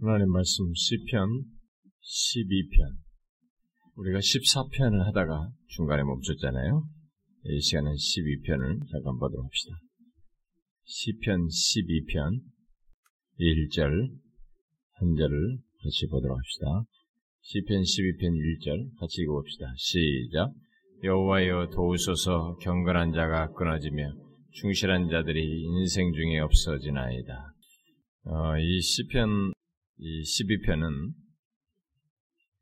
하나님 말씀 시편 12편 우리가 14편을 하다가 중간에 멈췄잖아요. 이 시간은 12편을 잠깐 보도록 합시다. 시편 12편 1절 한 절을 같이 보도록 합시다. 시편 12편 1절 같이 읽어봅시다. 시작 여호와여 도우소서 경건한 자가 끊어지며 충실한 자들이 인생 중에 없어지나이다. 어, 이 시편 이 12편은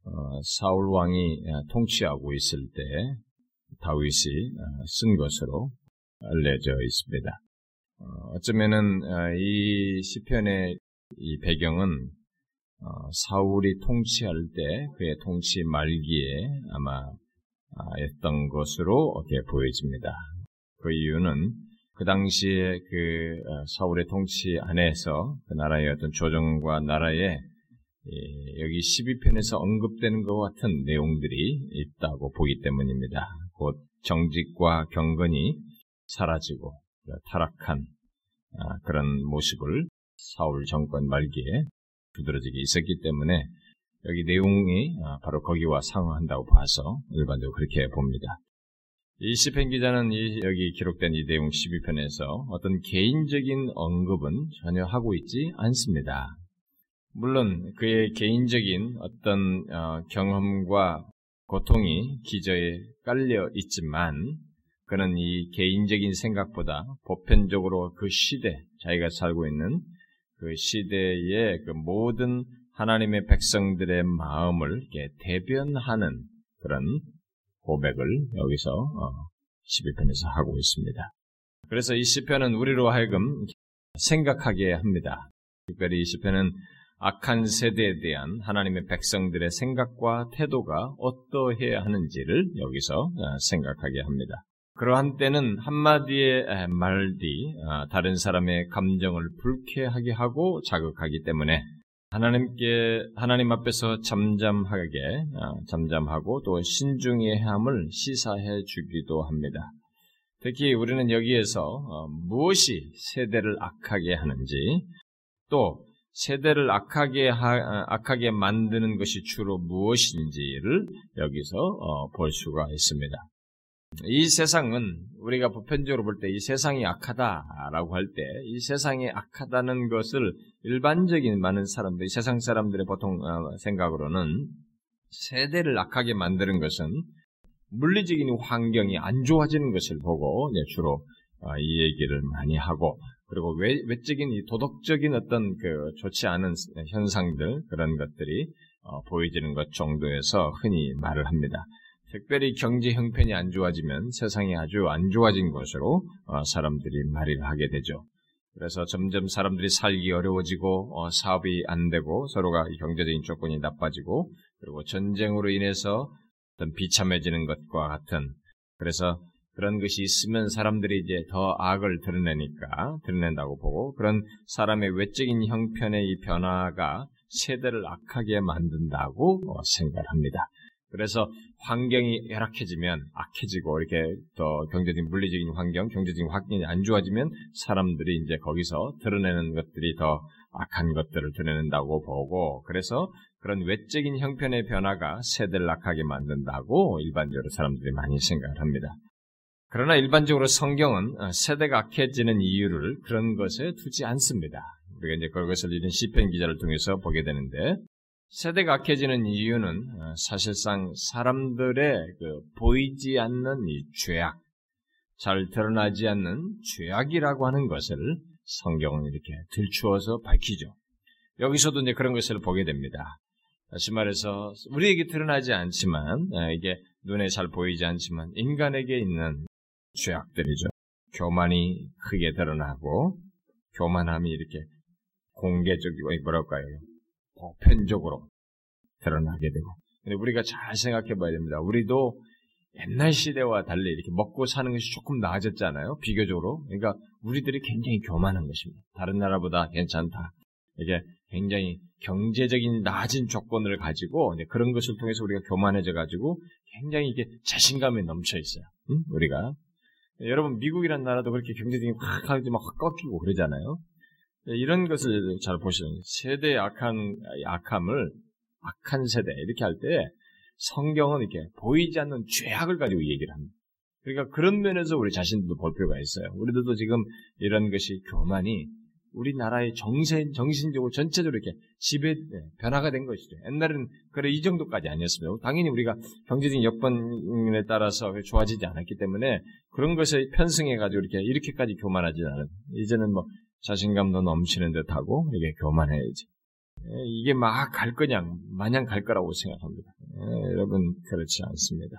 어, 사울 왕이 어, 통치하고 있을 때 다윗이 어, 쓴 것으로 알려져 있습니다. 어쩌면은 이 시편의 이 배경은 사울이 통치할 때 그의 통치 말기에 아마 였던 것으로 이렇게 보여집니다. 그 이유는 그 당시에 그 사울의 통치 안에서 그 나라의 어떤 조정과 나라의 여기 12편에서 언급되는 것 같은 내용들이 있다고 보기 때문입니다. 곧 정직과 경건이 사라지고 타락한 아, 그런 모습을 사울 정권 말기에 두드러지게 있었기 때문에 여기 내용이 아, 바로 거기와 상응한다고 봐서 일반적으로 그렇게 봅니다. 이 시편 기자는 이, 여기 기록된 이 내용 12편에서 어떤 개인적인 언급은 전혀 하고 있지 않습니다. 물론 그의 개인적인 어떤 어, 경험과 고통이 기저에 깔려 있지만 그는 이 개인적인 생각보다 보편적으로 그 시대, 자기가 살고 있는 그 시대의 그 모든 하나님의 백성들의 마음을 대변하는 그런 고백을 여기서 어, 11편에서 하고 있습니다. 그래서 이 시편은 우리로 하여금 생각하게 합니다. 특별히 이 시편은 악한 세대에 대한 하나님의 백성들의 생각과 태도가 어떠해야 하는지를 여기서 어, 생각하게 합니다. 그러한 때는 한마디의 말이 어, 다른 사람의 감정을 불쾌하게 하고 자극하기 때문에 하나님께 하나님 앞에서 잠잠하게 어, 잠잠하고 또 신중해야 함을 시사해 주기도 합니다. 특히 우리는 여기에서 무엇이 세대를 악하게 하는지 또 세대를 악하게 하, 악하게 만드는 것이 주로 무엇인지를 여기서 어, 볼 수가 있습니다. 이 세상은 우리가 보편적으로 볼 때 이 세상이 악하다라고 할 때 이 세상이 악하다는 것을 일반적인 많은 사람들, 세상 사람들의 보통 어, 생각으로는 세대를 악하게 만드는 것은 물리적인 환경이 안 좋아지는 것을 보고 주로 어, 이 얘기를 많이 하고 그리고 외, 외적인 이 도덕적인 어떤 그 좋지 않은 현상들 그런 것들이 어, 보여지는 것 정도에서 흔히 말을 합니다. 특별히 경제 형편이 안 좋아지면 세상이 아주 안 좋아진 것으로 어, 사람들이 말을 하게 되죠. 그래서 점점 사람들이 살기 어려워지고 어, 사업이 안 되고 서로가 경제적인 조건이 나빠지고 그리고 전쟁으로 인해서 어떤 비참해지는 것과 같은 그래서 그런 것이 있으면 사람들이 이제 더 악을 드러내니까 드러낸다고 보고 그런 사람의 외적인 형편의 이 변화가 세대를 악하게 만든다고 어, 생각합니다. 그래서 환경이 열악해지면 악해지고 이렇게 더 경제적인 물리적인 환경, 경제적인 환경이 안 좋아지면 사람들이 이제 거기서 드러내는 것들이 더 악한 것들을 드러낸다고 보고 그래서 그런 외적인 형편의 변화가 세대를 악하게 만든다고 일반적으로 사람들이 많이 생각을 합니다. 그러나 일반적으로 성경은 어, 세대가 악해지는 이유를 그런 것에 두지 않습니다. 우리가 이제 그것을 이런 시편 기자를 통해서 보게 되는데 세대가 악해지는 이유는 어, 사실상 사람들의 그 보이지 않는 이 죄악, 잘 드러나지 않는 죄악이라고 하는 것을 성경은 이렇게 들추어서 밝히죠. 여기서도 이제 그런 것을 보게 됩니다. 다시 말해서 우리에게 드러나지 않지만 어, 이게 눈에 잘 보이지 않지만 인간에게 있는 죄악들이죠. 교만이 크게 드러나고 교만함이 이렇게 공개적이고 뭐랄까요 보편적으로 드러나게 되고 근데 우리가 잘 생각해 봐야 됩니다. 우리도 옛날 시대와 달리 이렇게 먹고 사는 것이 조금 나아졌잖아요. 비교적으로. 그러니까 우리들이 굉장히 교만한 것입니다. 다른 나라보다 괜찮다. 이게 굉장히 경제적인 낮은 조건을 가지고 그런 것을 통해서 우리가 교만해져 가지고 굉장히 이게 자신감에 넘쳐 있어요. 응? 우리가 여러분 미국이란 나라도 그렇게 경제적인 확 하지 막 꺾이고 그러잖아요. 이런 것을 잘 보시는 세대의 악한 악함을 악한 세대 이렇게 할 때 성경은 이렇게 보이지 않는 죄악을 가지고 얘기를 합니다. 그러니까 그런 면에서 우리 자신들도 볼 필요가 있어요. 우리들도 지금 이런 것이 교만이 우리나라의 정신, 정신적으로 전체적으로 이렇게 지배, 네, 변화가 된 것이죠. 옛날에는 그래, 이 정도까지 아니었습니다. 당연히 우리가 경제적인 여건에 따라서 좋아지지 않았기 때문에 그런 것에 편승해가지고 이렇게, 이렇게까지 교만하지 않은, 이제는 뭐 자신감도 넘치는 듯 하고, 이게 교만해야지. 예, 이게 막 갈 거냐, 마냥 갈 거라고 생각합니다. 예, 여러분, 그렇지 않습니다.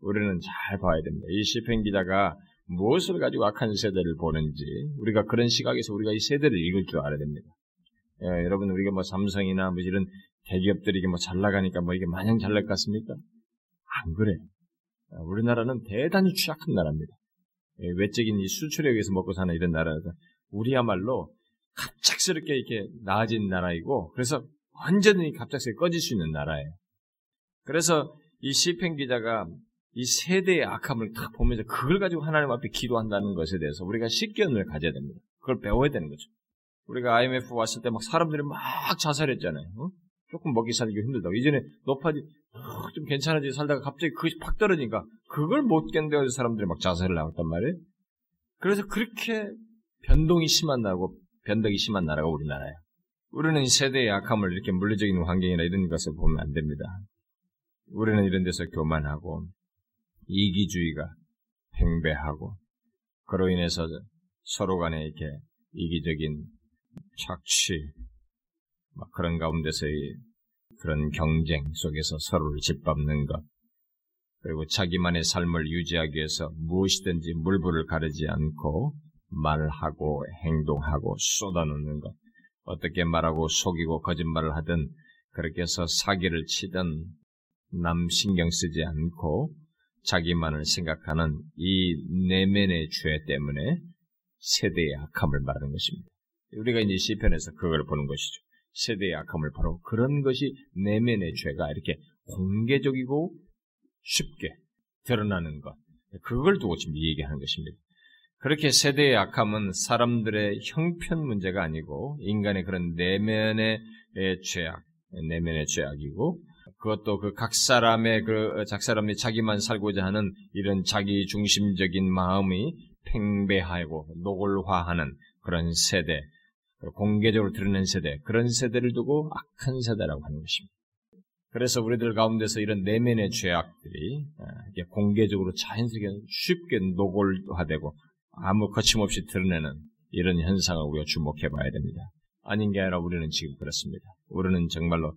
우리는 잘 봐야 됩니다. 이 시편 기자가 무엇을 가지고 악한 세대를 보는지 우리가 그런 시각에서 우리가 이 세대를 읽을 줄 알아야 됩니다. 예, 여러분 우리가 뭐 삼성이나 뭐 이런 대기업들이 뭐잘 나가니까 뭐 이게 마냥 잘 날 것 같습니까? 안 그래. 아, 우리나라는 대단히 취약한 나라입니다. 예, 외적인 이 수출에 의해서 먹고 사는 이런 나라에서 우리야말로 갑작스럽게 이렇게 나아진 나라이고 그래서 언제든지 갑작스럽게 꺼질 수 있는 나라예요. 그래서 이 시편 기자가 이 세대의 악함을 딱 보면서 그걸 가지고 하나님 앞에 기도한다는 것에 대해서 우리가 식견을 가져야 됩니다. 그걸 배워야 되는 거죠. 우리가 IMF 왔을 때 막 사람들이 막 자살했잖아요. 어? 조금 먹이 살기 힘들다고. 이전에 높아지, 어, 좀 괜찮아지 살다가 갑자기 그것이 팍 떨어지니까 그걸 못 견뎌서 사람들이 막 자살을 나왔단 말이에요. 그래서 그렇게 변동이 심한 나라고, 변덕이 심한 나라가 우리나라예요. 우리는 세대의 악함을 이렇게 물리적인 환경이나 이런 것을 보면 안 됩니다. 우리는 이런 데서 교만하고, 이기주의가 팽배하고 그로 인해서 서로 간에 이렇게 이기적인 착취 막 그런 가운데서의 그런 경쟁 속에서 서로를 짓밟는 것 그리고 자기만의 삶을 유지하기 위해서 무엇이든지 물불을 가르지 않고 말하고 행동하고 쏟아놓는 것 어떻게 말하고 속이고 거짓말을 하든 그렇게 해서 사기를 치든 남 신경 쓰지 않고 자기만을 생각하는 이 내면의 죄 때문에 세대의 악함을 말하는 것입니다. 우리가 이제 시편에서 그걸 보는 것이죠. 세대의 악함을 바로 그런 것이 내면의 죄가 이렇게 공개적이고 쉽게 드러나는 것. 그걸 두고 지금 얘기하는 것입니다. 그렇게 세대의 악함은 사람들의 형편 문제가 아니고 인간의 그런 내면의 죄악, 내면의 죄악이고 그것도 그 각 사람의 그 작사람이 자기만 살고자 하는 이런 자기 중심적인 마음이 팽배하고 노골화하는 그런 세대, 공개적으로 드러낸 세대, 그런 세대를 두고 악한 세대라고 하는 것입니다. 그래서 우리들 가운데서 이런 내면의 죄악들이 아, 공개적으로 자연스럽게 쉽게 노골화되고 아무 거침없이 드러내는 이런 현상을 우리가 주목해 봐야 됩니다. 아닌 게 아니라 우리는 지금 그렇습니다. 우리는 정말로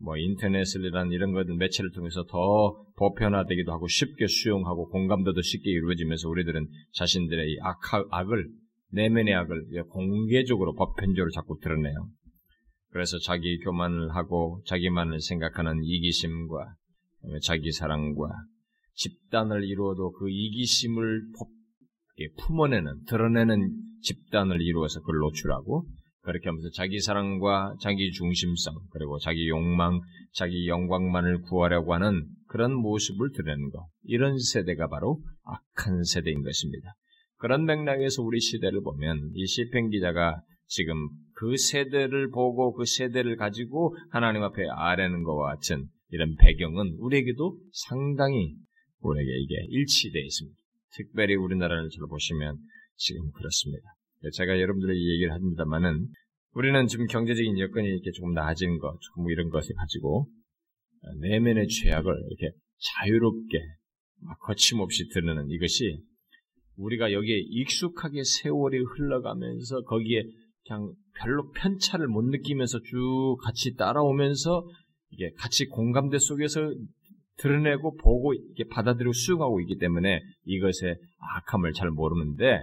뭐 인터넷이란 이런 것들 매체를 통해서 더 보편화되기도 하고 쉽게 수용하고 공감도도 쉽게 이루어지면서 우리들은 자신들의 이 악, 악을 내면의 악을 공개적으로 보편적으로 자꾸 드러내요. 그래서 자기 교만을 하고 자기만을 생각하는 이기심과 자기 사랑과 집단을 이루어도 그 이기심을 품어내는 드러내는 집단을 이루어서 그걸 노출하고 그렇게 하면서 자기 사랑과 자기 중심성, 그리고 자기 욕망, 자기 영광만을 구하려고 하는 그런 모습을 드러내는 것. 이런 세대가 바로 악한 세대인 것입니다. 그런 맥락에서 우리 시대를 보면 이 시편 기자가 지금 그 세대를 보고 그 세대를 가지고 하나님 앞에 아뢰는 것과 같은 이런 배경은 우리에게도 상당히 우리에게 이게 일치되어 있습니다. 특별히 우리나라를 잘 보시면 지금 그렇습니다. 제가 여러분들에게 얘기를 합니다만은 우리는 지금 경제적인 여건이 이렇게 조금 나아진 것, 조금 이런 것을 가지고 내면의 죄악을 이렇게 자유롭게 막 거침없이 드러내는 이것이 우리가 여기에 익숙하게 세월이 흘러가면서 거기에 그냥 별로 편차를 못 느끼면서 쭉 같이 따라오면서 이게 같이 공감대 속에서 드러내고 보고 이렇게 받아들이고 수용하고 있기 때문에 이것의 악함을 잘 모르는데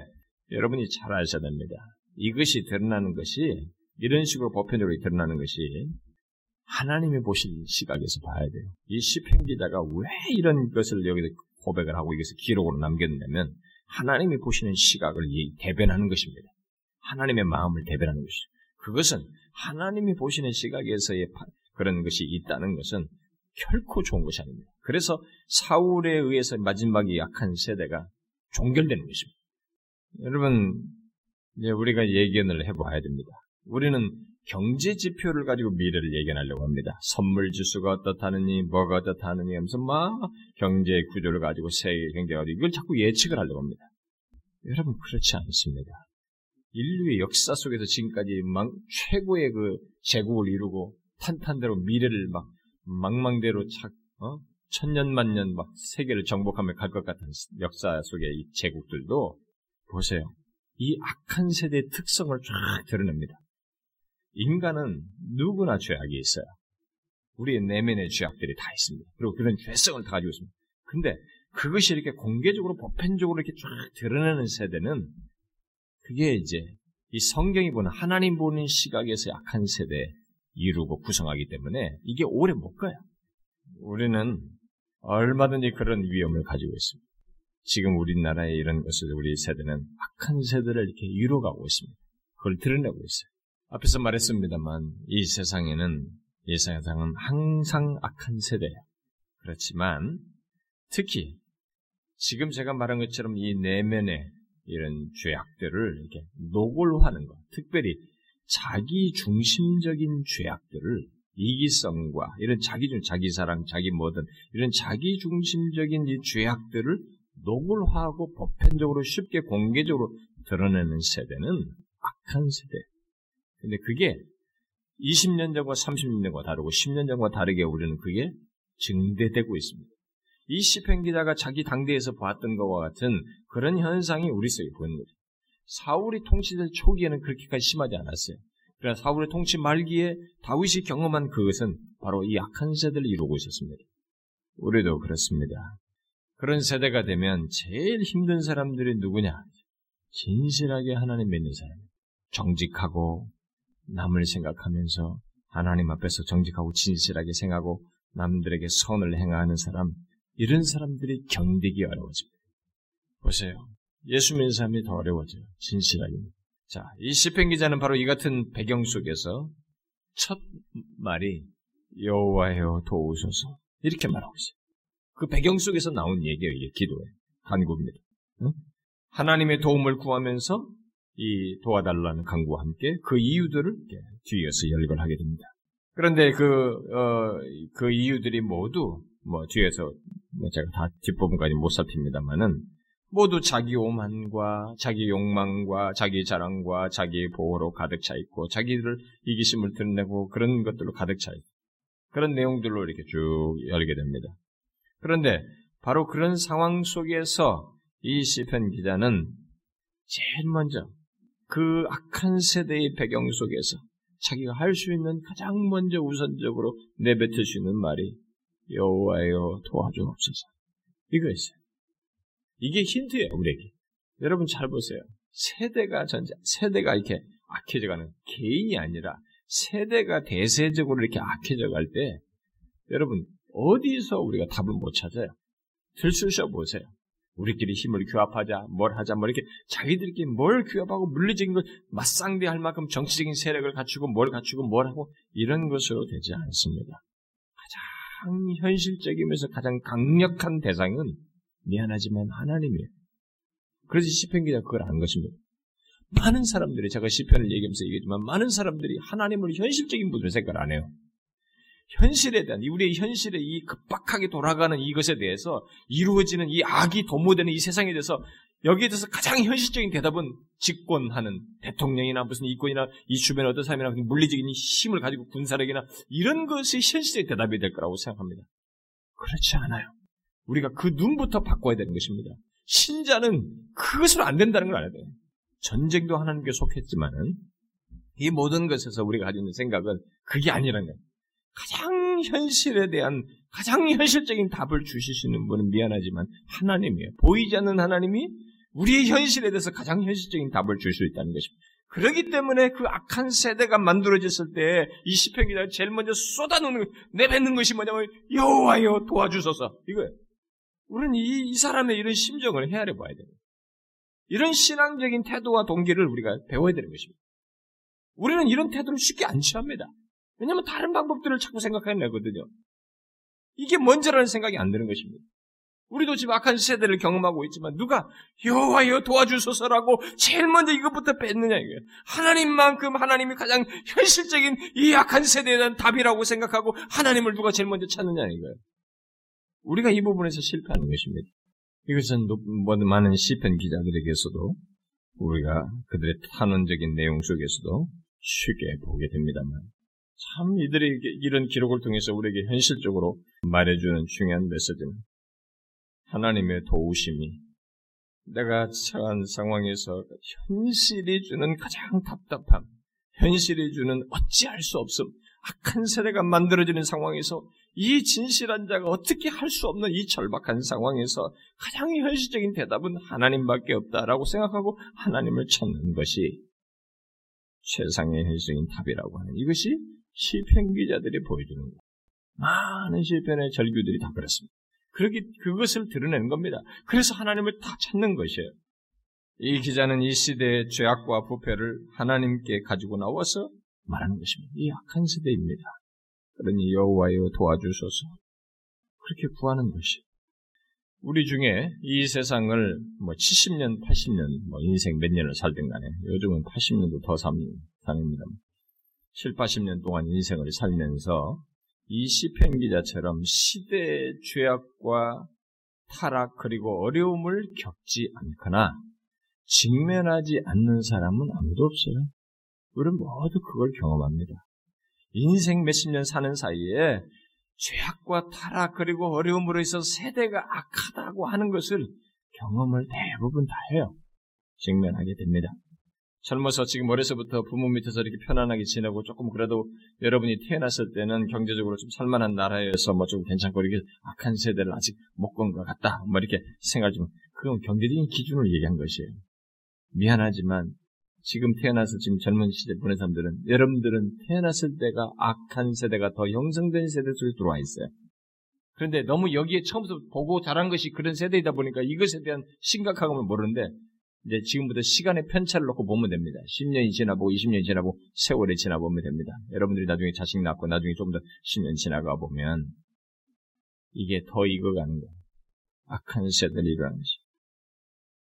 여러분이 잘 아셔야 됩니다. 이것이 드러나는 것이 이런 식으로 보편적으로 드러나는 것이 하나님이 보신 시각에서 봐야 돼요. 이 시편 기자가 왜 이런 것을 여기서 고백을 하고 이것을 기록으로 남겼냐면 하나님이 보시는 시각을 대변하는 것입니다. 하나님의 마음을 대변하는 것이죠. 그것은 하나님이 보시는 시각에서의 그런 것이 있다는 것은 결코 좋은 것이 아닙니다. 그래서 사울에 의해서 마지막에 약한 세대가 종결되는 것입니다. 여러분, 이제 우리가 예견을 해봐야 됩니다. 우리는 경제 지표를 가지고 미래를 예견하려고 합니다. 선물 지수가 어떻다느니, 뭐가 어떻다느니 하면서 막 경제 구조를 가지고 세계 경제가 이걸 자꾸 예측을 하려고 합니다. 여러분, 그렇지 않습니다. 인류의 역사 속에서 지금까지 막 최고의 그 제국을 이루고 탄탄대로 미래를 막 망망대로 착, 어? 천년만년 막 세계를 정복하며 갈 것 같은 역사 속의 이 제국들도 보세요. 이 악한 세대의 특성을 쫙 드러냅니다. 인간은 누구나 죄악이 있어요. 우리의 내면의 죄악들이 다 있습니다. 그리고 그런 죄성을 다 가지고 있습니다. 근데 그것이 이렇게 공개적으로 보편적으로 이렇게 쫙 드러내는 세대는 그게 이제 이 성경이 보는 하나님 보는 시각에서 약한 세대 이루고 구성하기 때문에 이게 오래 못 가요. 우리는 얼마든지 그런 위험을 가지고 있습니다. 지금 우리나라의 이런 것을 우리 세대는 악한 세대를 이렇게 이루어가고 있습니다. 그걸 드러내고 있어요. 앞에서 말했습니다만 이 세상에는 이 세상은 항상 악한 세대예요. 그렇지만 특히 지금 제가 말한 것처럼 이 내면의 이런 죄악들을 이렇게 노골화하는 것, 특별히 자기 중심적인 죄악들을 이기성과 이런 자기 중 자기 사랑, 자기 뭐든 이런 자기 중심적인 이 죄악들을 노골화하고 보편적으로 쉽게 공개적으로 드러내는 세대는 악한 세대. 근데 그게 20년 전과 30년 전과 다르고 10년 전과 다르게 우리는 그게 증대되고 있습니다. 이 시편 기자가 자기 당대에서 보았던 것과 같은 그런 현상이 우리 속에 보이는 거죠. 사울이 통치될 초기에는 그렇게까지 심하지 않았어요. 그러나 사울의 통치 말기에 다윗이 경험한 그것은 바로 이 악한 세대를 이루고 있었습니다. 우리도 그렇습니다. 그런 세대가 되면 제일 힘든 사람들이 누구냐? 진실하게 하나님 믿는 사람. 정직하고 남을 생각하면서 하나님 앞에서 정직하고 진실하게 생각하고 남들에게 선을 행하는 사람, 이런 사람들이 견디기 어려워집니다. 보세요. 예수 믿는 사람이 더 어려워져요. 진실하게. 자, 이 시편 기자는 바로 이 같은 배경 속에서 첫 말이 여호와여 도우소서 이렇게 말하고 있어요. 그 배경 속에서 나온 얘기예요. 이게 기도예요. 간구입니다. 응? 하나님의 도움을 구하면서 이 도와달라는 간구와 함께 그 이유들을 뒤에서 열거하게 됩니다. 그런데 그, 어, 그 이유들이 모두 뭐 뒤에서 뭐 제가 다 뒷부분까지 못 살핍니다만은 모두 자기 오만과 자기 욕망과 자기 자랑과 자기 보호로 가득 차 있고 자기를 이기심을 드러내고 그런 것들로 가득 차 있고 그런 내용들로 이렇게 쭉 열게 됩니다. 그런데 바로 그런 상황 속에서 이 시편 기자는 제일 먼저 그 악한 세대의 배경 속에서 자기가 할 수 있는 가장 먼저 우선적으로 내뱉을 수 있는 말이 여호와여 도와주옵소서. 이거였어요. 이게 힌트예요, 우리에게. 여러분 잘 보세요. 세대가 전자, 세대가 이렇게 악해져가는 개인이 아니라 세대가 대세적으로 이렇게 악해져 갈 때, 여러분, 어디서 우리가 답을 못 찾아요? 들쑤셔 보세요. 우리끼리 힘을 규합하자, 뭘 하자, 뭐 이렇게 자기들끼리 뭘 규합하고 물리적인 걸 맞상대할 만큼 정치적인 세력을 갖추고 뭘 갖추고 뭘 하고 이런 것으로 되지 않습니다. 가장 현실적이면서 가장 강력한 대상은 미안하지만 하나님이에요. 그래서 시편 기자 그걸 아는 것입니다. 많은 사람들이 제가 시편을 얘기하면서 얘기했지만 많은 사람들이 하나님을 현실적인 분으로 생각 안 해요. 현실에 대한 우리의 현실에 이 급박하게 돌아가는 이것에 대해서 이루어지는 이 악이 도모되는 이 세상에 대해서 여기에 대해서 가장 현실적인 대답은 집권하는 대통령이나 무슨 이권이나 이 주변 어떤 사람이나 물리적인 힘을 가지고 군사력이나 이런 것이 현실의 대답이 될 거라고 생각합니다. 그렇지 않아요. 우리가 그 눈부터 바꿔야 되는 것입니다. 신자는 그것으로 안 된다는 걸 알아야 돼요. 전쟁도 하나님께 속했지만은 이 모든 것에서 우리가 가지고 있는 생각은 그게 아니라는 거예요. 가장 현실에 대한 가장 현실적인 답을 주실 수 있는 분은 미안하지만 하나님이에요. 보이지 않는 하나님이 우리의 현실에 대해서 가장 현실적인 답을 줄 수 있다는 것입니다. 그렇기 때문에 그 악한 세대가 만들어졌을 때 이 시편기가 제일 먼저 쏟아놓는 내뱉는 것이 뭐냐면 여호와여 도와주소서 이거예요. 우리는 이, 이 사람의 이런 심정을 헤아려 봐야 돼요. 이런 신앙적인 태도와 동기를 우리가 배워야 되는 것입니다. 우리는 이런 태도를 쉽게 안 취합니다. 왜냐하면 다른 방법들을 자꾸 생각해내거든요. 이게 먼저라는 생각이 안 드는 것입니다. 우리도 지금 악한 세대를 경험하고 있지만 누가 여호와여 도와주소서라고 제일 먼저 이것부터 뱉느냐 이거예요. 하나님만큼 하나님이 가장 현실적인 이 악한 세대에 대한 답이라고 생각하고 하나님을 누가 제일 먼저 찾느냐 이거예요. 우리가 이 부분에서 실패하는 것입니다. 이것은 많은 시편 기자들에게서도 우리가 그들의 탄원적인 내용 속에서도 쉽게 보게 됩니다만 참 이들의 이런 기록을 통해서 우리에게 현실적으로 말해주는 중요한 메시지는 하나님의 도우심이 내가 처한 상황에서 현실이 주는 가장 답답함, 현실이 주는 어찌할 수 없음, 악한 세대가 만들어지는 상황에서 이 진실한 자가 어떻게 할 수 없는 이 절박한 상황에서 가장 현실적인 대답은 하나님밖에 없다라고 생각하고 하나님을 찾는 것이 최상의 현실적인 답이라고 하는 이것이 시편 기자들이 보여주는 거예요. 많은 시편의 절규들이 다 그렇습니다. 그렇게 그것을 드러내는 겁니다. 그래서 하나님을 다 찾는 것이에요. 이 기자는 이 시대의 죄악과 부패를 하나님께 가지고 나와서 말하는 것입니다. 이 악한 시대입니다. 그러니 여호와여 도와주소서. 그렇게 구하는 것이. 우리 중에 이 세상을 뭐 70년, 80년, 뭐 인생 몇 년을 살든 간에 요즘은 80년도 더 삽니다. 7, 80년 동안 인생을 살면서 이 시편 기자처럼 시대의 죄악과 타락 그리고 어려움을 겪지 않거나 직면하지 않는 사람은 아무도 없어요. 우리는 모두 그걸 경험합니다. 인생 몇십 년 사는 사이에 죄악과 타락 그리고 어려움으로 해서 세대가 악하다고 하는 것을 경험을 대부분 다 해요. 직면하게 됩니다. 젊어서 지금 어려서부터 부모 밑에서 이렇게 편안하게 지내고 조금 그래도 여러분이 태어났을 때는 경제적으로 좀 살만한 나라에서 뭐 좀 괜찮고 이렇게 악한 세대를 아직 못 건 것 같다. 뭐 이렇게 생각 좀, 그건 경제적인 기준을 얘기한 것이에요. 미안하지만 지금 태어나서 지금 젊은 시대 보낸 사람들은 여러분들은 태어났을 때가 악한 세대가 더 형성된 세대 속에 들어와 있어요. 그런데 너무 여기에 처음부터 보고 자란 것이 그런 세대이다 보니까 이것에 대한 심각함을 모르는데 이제 지금부터 시간의 편차를 놓고 보면 됩니다. 10년이 지나고 20년이 지나고 세월이 지나보면 됩니다. 여러분들이 나중에 자식 낳고 나중에 좀 더 10년 지나가 보면 이게 더 익어가는 거예요. 악한 세대를 일어나는 것이.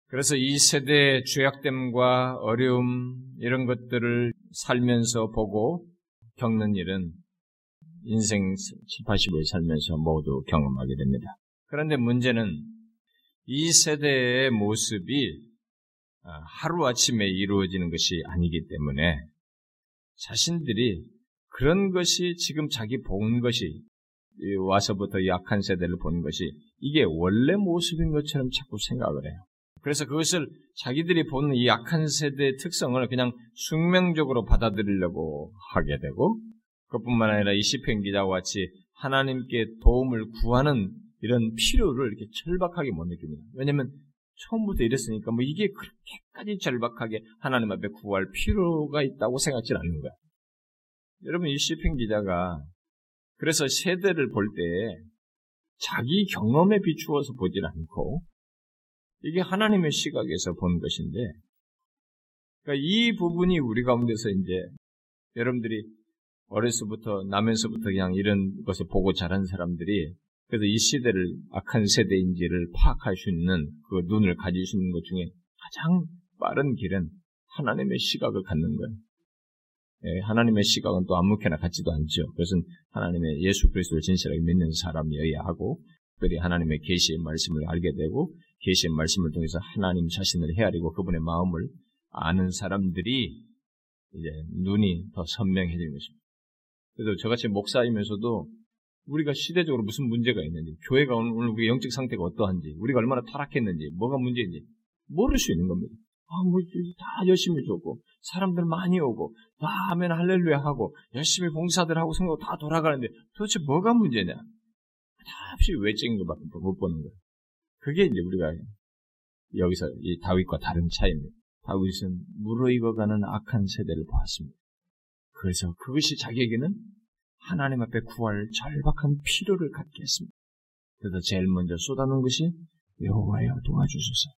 그래서 이 세대의 죄악됨과 어려움 이런 것들을 살면서 보고 겪는 일은 인생 7, 80을 살면서 모두 경험하게 됩니다. 그런데 문제는 이 세대의 모습이 아, 하루아침에 이루어지는 것이 아니기 때문에 자신들이 그런 것이 지금 자기 본 것이 와서부터 약한 세대를 본 것이 이게 원래 모습인 것처럼 자꾸 생각을 해요. 그래서 그것을 자기들이 보는 이 약한 세대의 특성을 그냥 숙명적으로 받아들이려고 하게 되고 그뿐만 아니라 이 시편 기자와 같이 하나님께 도움을 구하는 이런 필요를 이렇게 절박하게 못 느낍니다. 왜냐하면 처음부터 이랬으니까 뭐 이게 그렇게까지 절박하게 하나님 앞에 구할 필요가 있다고 생각지 않는 거야. 여러분 이 시편 기자가 그래서 세대를 볼 때 자기 경험에 비추어서 보질 않고 이게 하나님의 시각에서 본 것인데 그러니까 이 부분이 우리 가운데서 이제 여러분들이 어려서부터 나면서부터 그냥 이런 것을 보고 자란 사람들이 그래서 이 시대를 악한 세대인지를 파악할 수 있는 그 눈을 가질 수 있는 것 중에 가장 빠른 길은 하나님의 시각을 갖는 거예요. 예, 하나님의 시각은 또 아무렇게나 같지도 않죠. 그것은 하나님의 예수 그리스도를 진실하게 믿는 사람이어야 하고 특별히 하나님의 계시의 말씀을 알게 되고 계시의 말씀을 통해서 하나님 자신을 헤아리고 그분의 마음을 아는 사람들이 이제 눈이 더 선명해지는 것입니다. 그래서 저같이 목사이면서도 우리가 시대적으로 무슨 문제가 있는지, 교회가 오늘 우리 영적 상태가 어떠한지, 우리가 얼마나 타락했는지, 뭐가 문제인지 모를 수 있는 겁니다. 아, 뭐, 다 열심히 줬고, 사람들 많이 오고, 다 하면 할렐루야 하고, 열심히 봉사들 하고 생각 다 돌아가는데, 도대체 뭐가 문제냐? 다 없이 외적인 것밖에 못 보는 거예요. 그게 이제 우리가 여기서 이 다윗과 다른 차이입니다. 다윗은 무르익어가는 악한 세대를 보았습니다. 그래서 그것이 자기에게는 하나님 앞에 구할 절박한 필요를 갖게 했습니다. 그래서 제일 먼저 쏟아놓은 것이 여호와여 도와주소서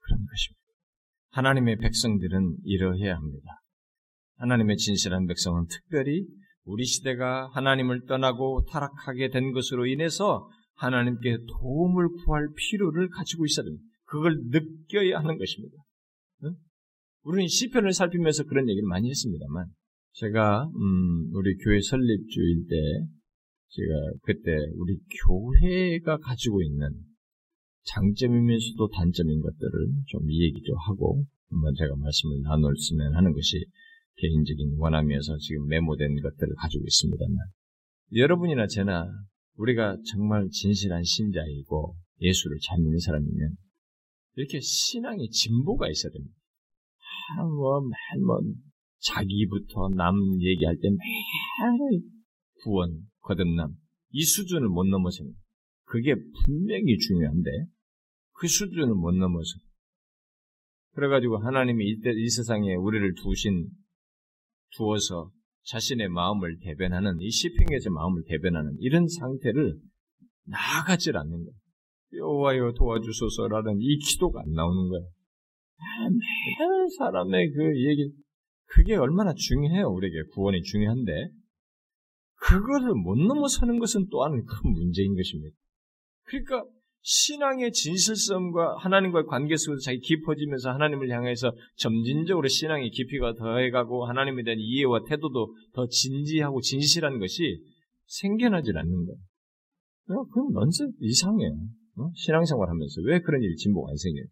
그런 것입니다. 하나님의 백성들은 이러해야 합니다. 하나님의 진실한 백성은 특별히 우리 시대가 하나님을 떠나고 타락하게 된 것으로 인해서 하나님께 도움을 구할 필요를 가지고 있어야 됩니다. 그걸 느껴야 하는 것입니다. 응? 우리는 시편을 살피면서 그런 얘기를 많이 했습니다만 제가 음, 우리 교회 설립주일 때 제가 그때 우리 교회가 가지고 있는 장점이면서도 단점인 것들을 좀 얘기도 하고 한번 제가 말씀을 나눴으면 하는 것이 개인적인 원함이어서 지금 메모된 것들을 가지고 있습니다만 여러분이나 저나 우리가 정말 진실한 신자이고 예수를 잘 믿는 사람이면 이렇게 신앙의 진보가 있어야 됩니다. 아, 뭐, 뭐, 자기부터 남 얘기할 때 매일 구원, 거듭남, 이 수준을 못 넘어서는 그게 분명히 중요한데 그 수준을 못 넘어서 그래가지고 하나님이 이때 이 세상에 우리를 두신 두어서 자신의 마음을 대변하는 이 시평에서 마음을 대변하는 이런 상태를 나아가질 않는 거예요. 여호와여 도와주소서라는 이 기도가 안 나오는 거예요. 매일 사람의 그 얘기 그게 얼마나 중요해요. 우리에게 구원이 중요한데 그거를 못 넘어서는 것은 또한 큰 문제인 것입니다. 그러니까 신앙의 진실성과 하나님과의 관계 속에서 자기 깊어지면서 하나님을 향해서 점진적으로 신앙의 깊이가 더해가고 하나님에 대한 이해와 태도도 더 진지하고 진실한 것이 생겨나질 않는 거예요. 어, 그럼 넌센 이상해요. 어? 신앙생활 하면서 왜 그런 일이 진보가 안 생겨요?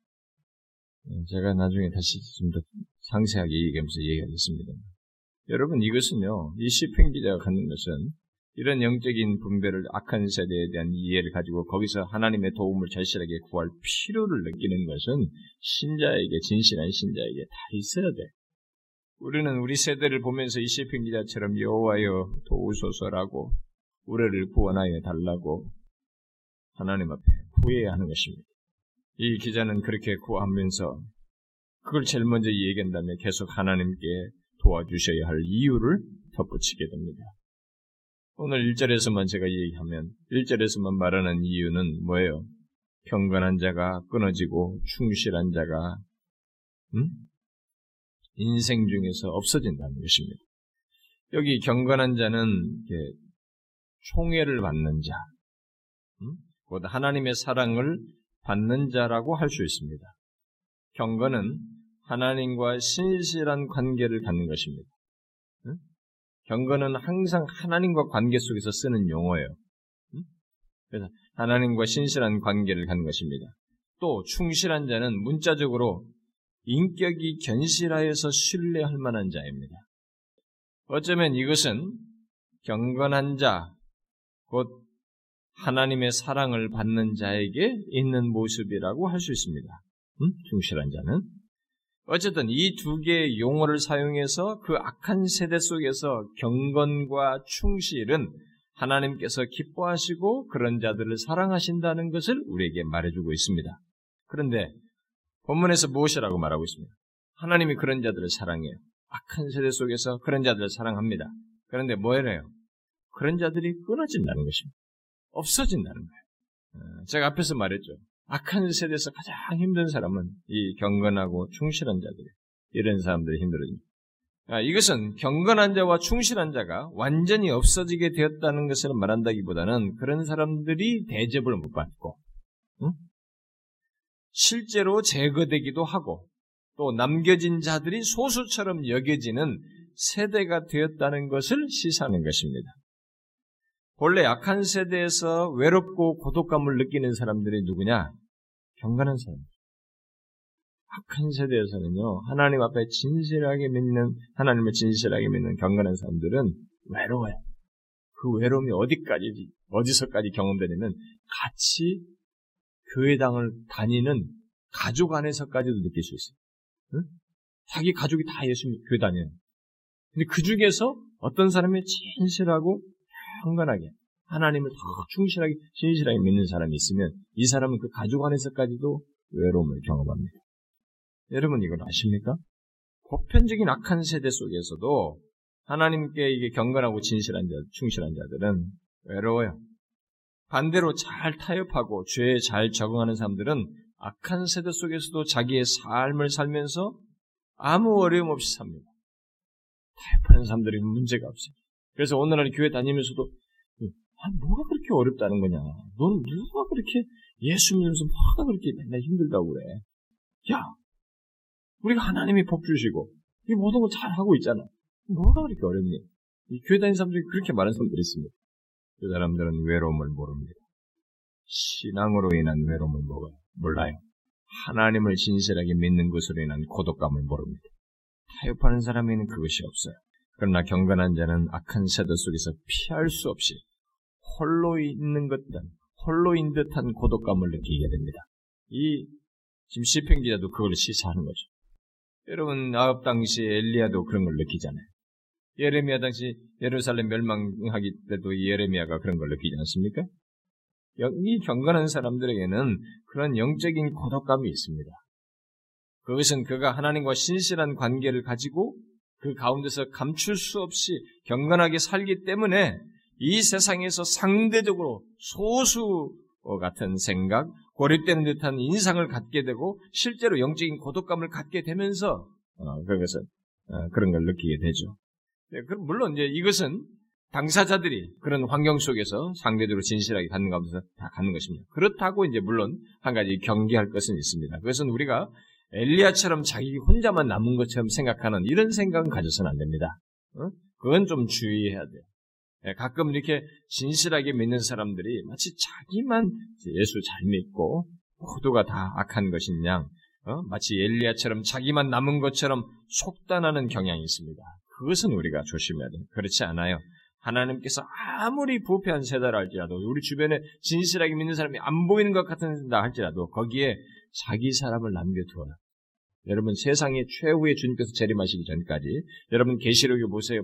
네, 제가 나중에 다시 좀 더 상세하게 얘기하면서 얘기하겠습니다. 여러분 이것은요, 이 시편 기자가 갖는 것은 이런 영적인 분배를 악한 세대에 대한 이해를 가지고 거기서 하나님의 도움을 절실하게 구할 필요를 느끼는 것은 신자에게 진실한 신자에게 다 있어야 돼. 우리는 우리 세대를 보면서 이 시편 기자처럼 여호와여 도우소서라고 우리를 구원하여 달라고 하나님 앞에 구해야 하는 것입니다. 이 기자는 그렇게 구하면서 그걸 제일 먼저 얘기한 다음에 계속 하나님께 도와주셔야 할 이유를 덧붙이게 됩니다. 오늘 1절에서만 제가 얘기하면 1절에서만 말하는 이유는 뭐예요? 경건한 자가 끊어지고 충실한 자가 음? 인생 중에서 없어진다는 것입니다. 여기 경건한 자는 총애를 받는 자, 음? 곧 하나님의 사랑을 받는 자라고 할 수 있습니다. 경건은 하나님과 신실한 관계를 갖는 것입니다. 경건은 항상 하나님과 관계 속에서 쓰는 용어예요. 그래서 하나님과 신실한 관계를 갖는 것입니다. 또 충실한 자는 문자적으로 인격이 견실하여서 신뢰할 만한 자입니다. 어쩌면 이것은 경건한 자, 곧 하나님의 사랑을 받는 자에게 있는 모습이라고 할 수 있습니다. 음? 충실한 자는. 어쨌든 이 두 개의 용어를 사용해서 그 악한 세대 속에서 경건과 충실은 하나님께서 기뻐하시고 그런 자들을 사랑하신다는 것을 우리에게 말해주고 있습니다. 그런데 본문에서 무엇이라고 말하고 있습니다. 하나님이 그런 자들을 사랑해요. 악한 세대 속에서 그런 자들을 사랑합니다. 그런데 뭐래요? 그런 자들이 끊어진다는 것입니다. 없어진다는 거예요. 어, 제가 앞에서 말했죠. 악한 세대에서 가장 힘든 사람은 이 경건하고 충실한 자들, 이런 사람들이 힘들어집니다. 아, 이것은 경건한 자와 충실한 자가 완전히 없어지게 되었다는 것을 말한다기보다는 그런 사람들이 대접을 못 받고, 응? 실제로 제거되기도 하고, 또 남겨진 자들이 소수처럼 여겨지는 세대가 되었다는 것을 시사하는 것입니다. 본래 약한 세대에서 외롭고 고독감을 느끼는 사람들이 누구냐? 경건한 사람. 악한 세대에서는요, 하나님 앞에 진실하게 믿는, 하나님을 진실하게 믿는 경건한 사람들은 외로워요. 그 외로움이 어디까지, 어디서까지 경험되냐면, 같이 교회당을 다니는 가족 안에서까지도 느낄 수 있어요. 응? 자기 가족이 다 예수 교회 다녀요. 근데 그 중에서 어떤 사람이 진실하고 경건하게 하나님을 더 충실하게 진실하게 믿는 사람이 있으면 이 사람은 그 가족 안에서까지도 외로움을 경험합니다. 여러분 이걸 아십니까? 보편적인 악한 세대 속에서도 하나님께 이게 경건하고 진실한 자, 충실한 자들은 외로워요. 반대로 잘 타협하고 죄에 잘 적응하는 사람들은 악한 세대 속에서도 자기의 삶을 살면서 아무 어려움 없이 삽니다. 타협하는 사람들이 문제가 없어요. 그래서 오늘날 교회 다니면서도 아, 뭐가 그렇게 어렵다는 거냐? 넌 누가 그렇게 예수 믿으면서 뭐가 그렇게 맨날 힘들다고 그래? 야, 우리가 하나님이 복 주시고 이 모든 걸 잘 하고 있잖아. 뭐가 그렇게 어렵니? 이 교회 다니는 사람들이 그렇게 말하는 사람들이 있습니다. 그 사람들은 외로움을 모릅니다. 신앙으로 인한 외로움을 몰라요. 하나님을 진실하게 믿는 것으로 인한 고독감을 모릅니다. 타협하는 사람에는 그것이 없어요. 그러나 경건한 자는 악한 세대 속에서 피할 수 없이 홀로 있는 것 듯한, 홀로인 듯한 고독감을 느끼게 됩니다. 이 지금 시편 기자도 그걸 시사하는 거죠. 여러분 아합 당시 엘리야도 그런 걸 느끼잖아요. 예레미야 당시 예루살렘 멸망하기 때도 예레미야가 그런 걸 느끼지 않습니까? 이 경건한 사람들에게는 그런 영적인 고독감이 있습니다. 그것은 그가 하나님과 신실한 관계를 가지고 그 가운데서 감출 수 없이 경건하게 살기 때문에 이 세상에서 상대적으로 소수 같은 생각, 고립되는 듯한 인상을 갖게 되고 실제로 영적인 고독감을 갖게 되면서 어, 그것은 어, 그런 걸 느끼게 되죠. 네, 물론 이제 이것은 당사자들이 그런 환경 속에서 상대적으로 진실하게 갖는 가운데서 다 갖는 것입니다. 그렇다고 이제 물론 한 가지 경계할 것은 있습니다. 그것은 우리가 엘리야처럼 자기 혼자만 남은 것처럼 생각하는 이런 생각은 가져서는 안 됩니다. 어? 그건 좀 주의해야 돼요. 예, 가끔 이렇게 진실하게 믿는 사람들이 마치 자기만 예수 잘 믿고 모두가 다 악한 것이냐, 어? 마치 엘리야처럼 자기만 남은 것처럼 속단하는 경향이 있습니다. 그것은 우리가 조심해야 돼요. 그렇지 않아요. 하나님께서 아무리 부패한 세대라 할지라도 우리 주변에 진실하게 믿는 사람이 안 보이는 것 같은다 할지라도 거기에 자기 사람을 남겨두어라. 여러분 세상의 최후의 주님께서 재림하시기 전까지 여러분 계시록에 보세요.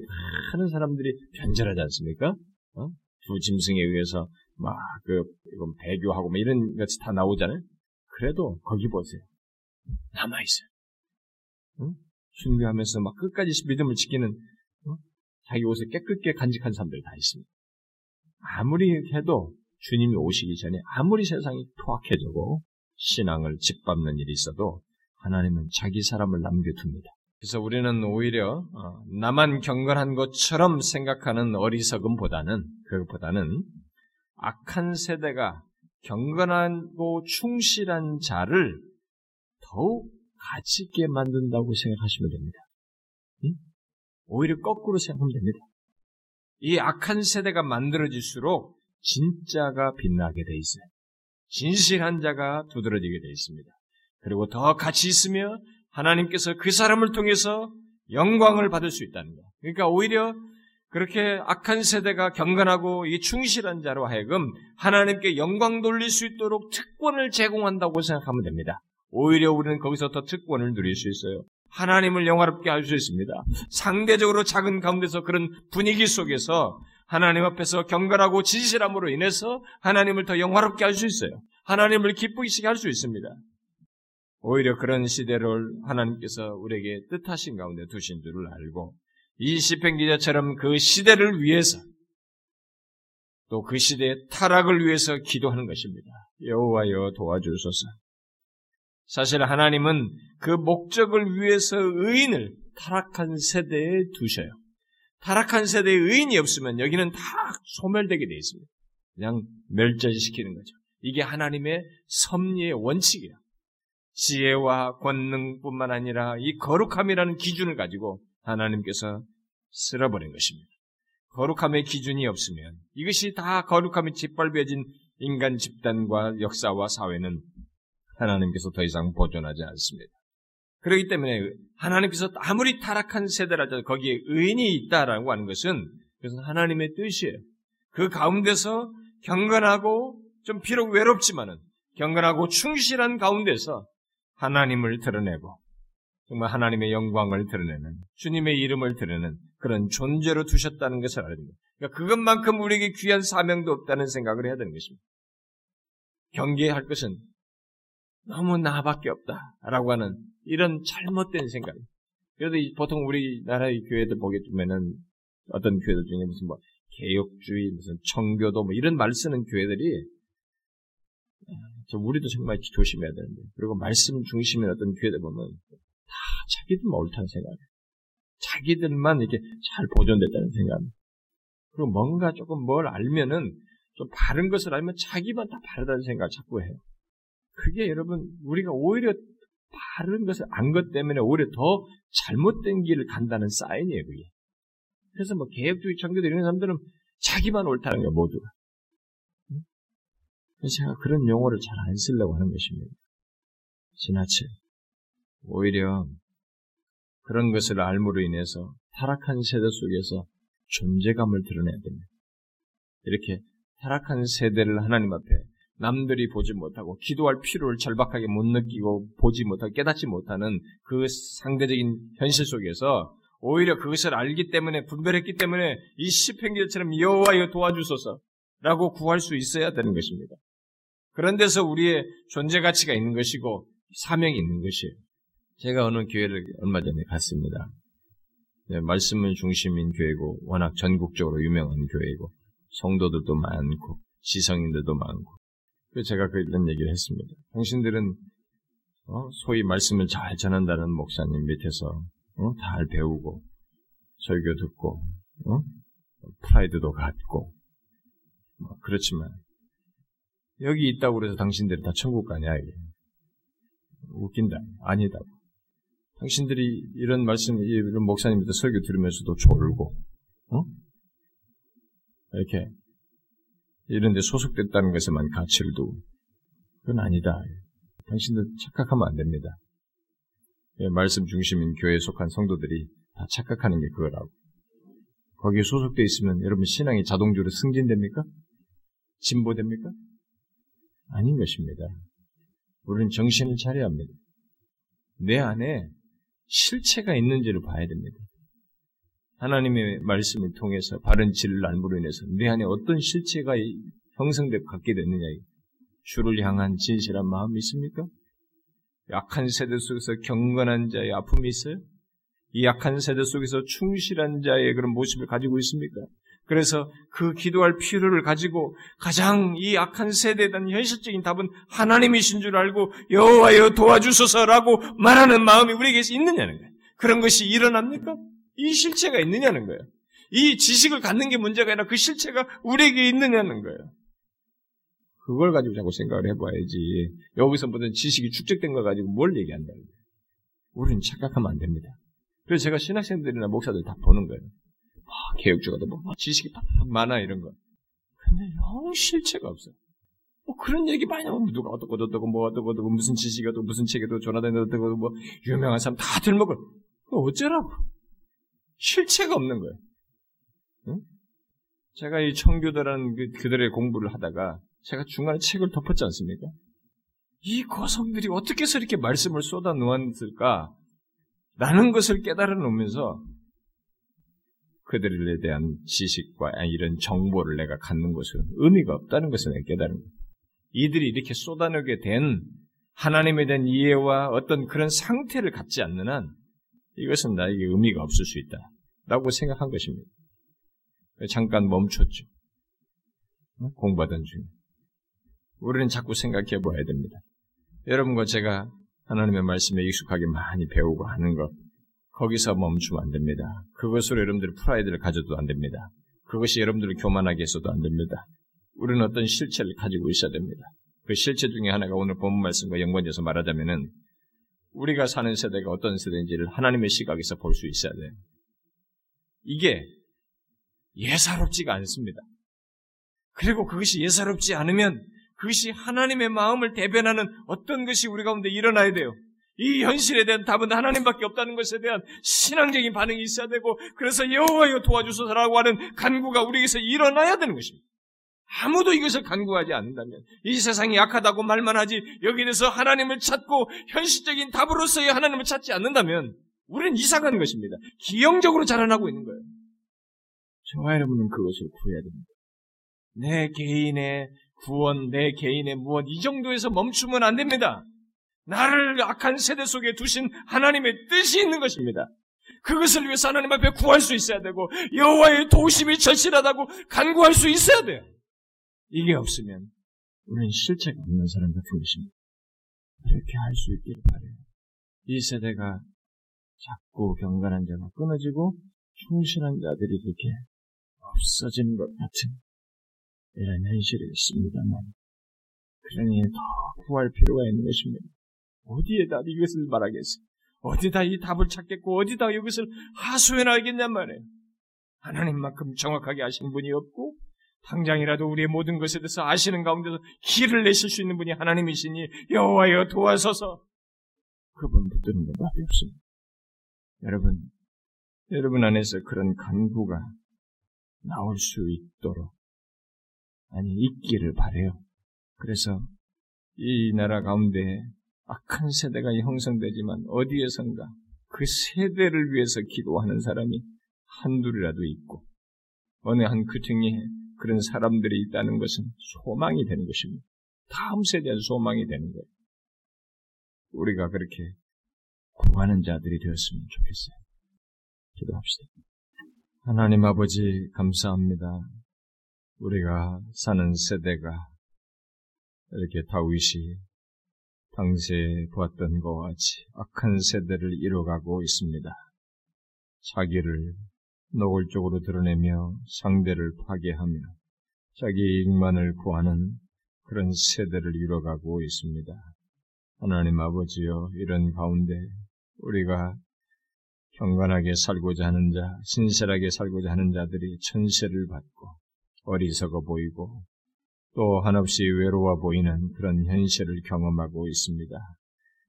많은 사람들이 변절하지 않습니까? 어? 두 짐승에 의해서 막그 이건 배교하고 뭐 이런 것이 다 나오잖아요. 그래도 거기 보세요. 남아 있어요. 응? 순교하면서 막 끝까지 믿음을 지키는 어? 자기 옷을 깨끗게 간직한 사람들이 다 있습니다. 아무리 해도 주님이 오시기 전에 아무리 세상이 포악해지고 신앙을 짓밟는 일이 있어도 하나님은 자기 사람을 남겨둡니다. 그래서 우리는 오히려 어, 나만 경건한 것처럼 생각하는 어리석음보다는 그것보다는 악한 세대가 경건하고 충실한 자를 더욱 가치 있게 만든다고 생각하시면 됩니다. 응? 오히려 거꾸로 생각하면 됩니다. 이 악한 세대가 만들어질수록 진짜가 빛나게 돼 있어요. 진실한 자가 두드러지게 돼 있습니다. 그리고 더 같이 있으며 하나님께서 그 사람을 통해서 영광을 받을 수 있다는 거. 그러니까 오히려 그렇게 악한 세대가 경건하고 이 충실한 자로 하여금 하나님께 영광 돌릴 수 있도록 특권을 제공한다고 생각하면 됩니다. 오히려 우리는 거기서 더 특권을 누릴 수 있어요. 하나님을 영화롭게 할 수 있습니다. 상대적으로 작은 가운데서 그런 분위기 속에서 하나님 앞에서 경건하고 진실함으로 인해서 하나님을 더 영화롭게 할 수 있어요. 하나님을 기쁘시게 할 수 있습니다. 오히려 그런 시대를 하나님께서 우리에게 뜻하신 가운데 두신 줄을 알고 이 시편 기자처럼 그 시대를 위해서 또 그 시대의 타락을 위해서 기도하는 것입니다. 여호와여 도와주소서. 사실 하나님은 그 목적을 위해서 의인을 타락한 세대에 두셔요. 타락한 세대에 의인이 없으면 여기는 다 소멸되게 되어 있습니다. 그냥 멸절시키는 거죠. 이게 하나님의 섭리의 원칙이에요. 지혜와 권능뿐만 아니라 이 거룩함이라는 기준을 가지고 하나님께서 쓸어버린 것입니다. 거룩함의 기준이 없으면 이것이 다 거룩함이 짓밟혀진 인간 집단과 역사와 사회는 하나님께서 더 이상 보존하지 않습니다. 그렇기 때문에 하나님께서 아무리 타락한 세대라도 거기에 의인이 있다라고 하는 것은 그것은 하나님의 뜻이에요. 그 가운데서 경건하고 좀 비록 외롭지만은 경건하고 충실한 가운데서 하나님을 드러내고 정말 하나님의 영광을 드러내는 주님의 이름을 드러내는 그런 존재로 두셨다는 것을 알아야 됩니다. 그러니까 그것만큼 우리에게 귀한 사명도 없다는 생각을 해야 되는 것입니다. 경계할 것은 너무 나밖에 없다라고 하는 이런 잘못된 생각. 그래도 보통 우리나라의 교회들 보게 되면은 어떤 교회들 중에 무슨 뭐 개혁주의, 무슨 청교도 뭐 이런 말 쓰는 교회들이 저 우리도 정말 조심해야 되는데. 그리고 말씀 중심의 어떤 교회들 보면 다 자기들만 옳다는 생각이에요. 자기들만 이렇게 잘 보존됐다는 생각. 그리고 뭔가 조금 뭘 알면은 좀 바른 것을 알면 자기만 다 바르다는 생각을 자꾸 해요. 그게 여러분 우리가 오히려 바른 것을 안 것 때문에 오히려 더 잘못된 길을 간다는 사인이에요, 그게. 그래서 뭐 개혁주의 청교도 이런 사람들은 자기만 옳다는 거예요, 모두가. 그래서 제가 그런 용어를 잘 안 쓰려고 하는 것입니다. 지나쳐. 오히려 그런 것을 알므로 인해서 타락한 세대 속에서 존재감을 드러내야 됩니다. 이렇게 타락한 세대를 하나님 앞에 남들이 보지 못하고 기도할 필요를 절박하게 못 느끼고 보지 못하고 깨닫지 못하는 그 상대적인 현실 속에서 오히려 그것을 알기 때문에 분별했기 때문에 이 시편기처럼 여호와여 도와주소서라고 구할 수 있어야 되는 것입니다. 그런 데서 우리의 존재 가치가 있는 것이고 사명이 있는 것이에요. 제가 어느 교회를 얼마 전에 갔습니다. 네, 말씀은 중심인 교회고 워낙 전국적으로 유명한 교회이고 성도들도 많고 지성인들도 많고 제가 그 이런 얘기를 했습니다. 당신들은 어, 소위 말씀을 잘 전한다는 목사님 밑에서 어, 잘 배우고 설교 듣고 어? 프라이드도 갖고 뭐 그렇지만 여기 있다고 그래서 당신들이 다 천국 가냐 이게 웃긴다 아니다고 당신들이 이런 말씀 이런 목사님들 설교 들으면서도 졸고 어? 이렇게 이런 데 소속됐다는 것에만 가치를 두고 그건 아니다. 당신들 착각하면 안 됩니다. 예, 말씀 중심인 교회에 속한 성도들이 다 착각하는 게 그거라고. 거기에 소속돼 있으면 여러분 신앙이 자동적으로 승진됩니까? 진보됩니까? 아닌 것입니다. 우리는 정신을 차려야 합니다. 내 안에 실체가 있는지를 봐야 됩니다. 하나님의 말씀을 통해서 바른 진리를 알므로 인해서 내 안에 어떤 실체가 형성되고 갖게 됐느냐. 주를 향한 진실한 마음이 있습니까? 약한 세대 속에서 경건한 자의 아픔이 있어요? 이 약한 세대 속에서 충실한 자의 그런 모습을 가지고 있습니까? 그래서 그 기도할 필요를 가지고 가장 이 악한 세대에 대한 현실적인 답은 하나님이신 줄 알고 여호와여 도와주소서라고 말하는 마음이 우리에게 있느냐는 거예요. 그런 것이 일어납니까? 이 실체가 있느냐는 거예요. 이 지식을 갖는 게 문제가 아니라 그 실체가 우리에게 있느냐는 거예요. 그걸 가지고 자꾸 생각을 해봐야지. 여기서 무슨 지식이 축적된 거 가지고 뭘 얘기한다는 거예요. 우리는 착각하면 안 됩니다. 그래서 제가 신학생들이나 목사들 다 보는 거예요. 아, 개혁주가도 뭐 지식이 팍 많아 이런 거. 근데 영 실체가 없어요. 뭐 그런 얘기 많이 하면 누가 어떻고 어떻고 뭐 어떻고 어떻고 무슨 지식이 어떻고 무슨 책에도 조나단이 어떻고 뭐 유명한 사람 다 들먹을. 어쩌라고. 실체가 없는 거예요. 응? 제가 이 청교도라는 그, 그들의 공부를 하다가 제가 중간에 책을 덮었지 않습니까? 이 고성들이 어떻게 해서 이렇게 말씀을 쏟아 놓았을까? 라는 것을 깨달아 놓으면서 그들에 대한 지식과 이런 정보를 내가 갖는 것은 의미가 없다는 것을 내가 깨달은 거예요. 이들이 이렇게 쏟아내게 된 하나님에 대한 이해와 어떤 그런 상태를 갖지 않는 한 이것은 나에게 의미가 없을 수 있다. 라고 생각한 것입니다. 잠깐 멈췄죠. 공부하던 중에. 우리는 자꾸 생각해 봐야 됩니다. 여러분과 제가 하나님의 말씀에 익숙하게 많이 배우고 하는 것, 거기서 멈추면 안 됩니다. 그것으로 여러분들이 프라이드를 가져도 안 됩니다. 그것이 여러분들을 교만하게 해서도 안 됩니다. 우리는 어떤 실체를 가지고 있어야 됩니다. 그 실체 중에 하나가 오늘 본문 말씀과 연관돼서 말하자면은 우리가 사는 세대가 어떤 세대인지를 하나님의 시각에서 볼 수 있어야 돼요. 이게 예사롭지가 않습니다. 그리고 그것이 예사롭지 않으면 그것이 하나님의 마음을 대변하는 어떤 것이 우리 가운데 일어나야 돼요. 이 현실에 대한 답은 하나님밖에 없다는 것에 대한 신앙적인 반응이 있어야 되고 그래서 여호와여 도와주소서라고 하는 간구가 우리에게서 일어나야 되는 것입니다. 아무도 이것을 간구하지 않는다면 이 세상이 약하다고 말만 하지 여기에 대해서 하나님을 찾고 현실적인 답으로서의 하나님을 찾지 않는다면 우리는 이상한 것입니다. 기형적으로 자라나고 있는 거예요. 저와 여러분은 그것을 구해야 됩니다. 내 개인의 구원, 내 개인의 무엇 이 정도에서 멈추면 안 됩니다. 나를 악한 세대 속에 두신 하나님의 뜻이 있는 것입니다. 그것을 위해서 하나님 앞에 구할 수 있어야 되고 여호와의 도심이 절실하다고 간구할 수 있어야 돼요. 이게 없으면 우리는 실체가 없는 사람 같은 것입니다. 그렇게 할 수 있기를 바래요. 이 세대가 작고 경건한 자가 끊어지고 충실한 자들이 그렇게 없어지는 것 같은 이런 현실이 있습니다만 그러니 더 구할 필요가 있는 것입니다. 어디에다 이것을 말하겠어요? 어디다 이 답을 찾겠고 어디다 이것을 하소연하겠냔 말이에요. 하나님만큼 정확하게 아시는 분이 없고 당장이라도 우리의 모든 것에 대해서 아시는 가운데서 길을 내실 수 있는 분이 하나님이시니 여호와여 도와서서 그분 붙드는 것밖에 없습니다. 여러분, 여러분 안에서 그런 간구가 나올 수 있도록 아니 있기를 바래요. 그래서 이 나라 가운데 악한 세대가 형성되지만 어디에선가 그 세대를 위해서 기도하는 사람이 한둘이라도 있고 어느 한 규정에 그런 사람들이 있다는 것은 소망이 되는 것입니다. 다음 세대에 소망이 되는 거예요. 우리가 그렇게 구하는 자들이 되었으면 좋겠어요. 기도합시다. 하나님 아버지 감사합니다. 우리가 사는 세대가 이렇게 다윗이 당시에 보았던 것과 같이 악한 세대를 이뤄가고 있습니다. 자기를 노골적으로 드러내며 상대를 파괴하며 자기 이익만을 구하는 그런 세대를 이뤄가고 있습니다. 하나님 아버지여 이런 가운데 우리가 경건하게 살고자 하는 자, 신실하게 살고자 하는 자들이 천세를 받고 어리석어 보이고 또 한없이 외로워 보이는 그런 현실을 경험하고 있습니다.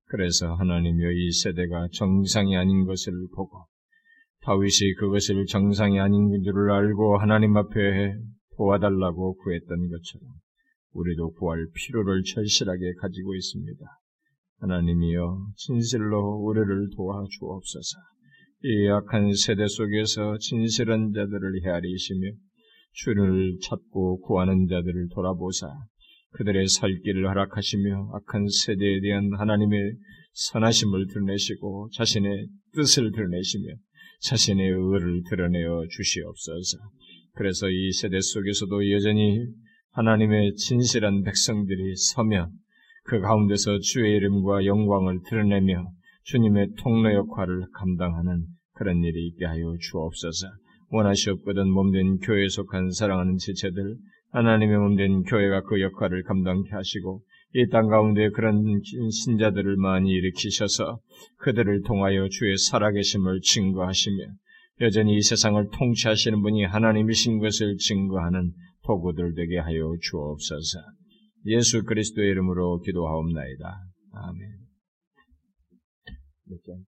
그래서 하나님여 이 세대가 정상이 아닌 것을 보고 다윗이 그것을 정상이 아닌 줄을 알고 하나님 앞에 도와달라고 구했던 것처럼 우리도 구할 필요를 절실하게 가지고 있습니다. 하나님이여 진실로 우리를 도와주옵소서. 이 악한 세대 속에서 진실한 자들을 헤아리시며 주를 찾고 구하는 자들을 돌아보사 그들의 살 길을 허락하시며 악한 세대에 대한 하나님의 선하심을 드러내시고 자신의 뜻을 드러내시며 자신의 의를 드러내어 주시옵소서. 그래서 이 세대 속에서도 여전히 하나님의 진실한 백성들이 서며 그 가운데서 주의 이름과 영광을 드러내며 주님의 통로 역할을 감당하는 그런 일이 있게 하여 주옵소서. 원하시옵거든 몸된 교회에 속한 사랑하는 지체들, 하나님의 몸된 교회가 그 역할을 감당케 하시고 이 땅 가운데 그런 신자들을 많이 일으키셔서 그들을 통하여 주의 살아계심을 증거하시며 여전히 이 세상을 통치하시는 분이 하나님이신 것을 증거하는 도구들 되게 하여 주옵소서. 예수 그리스도의 이름으로 기도하옵나이다. 아멘.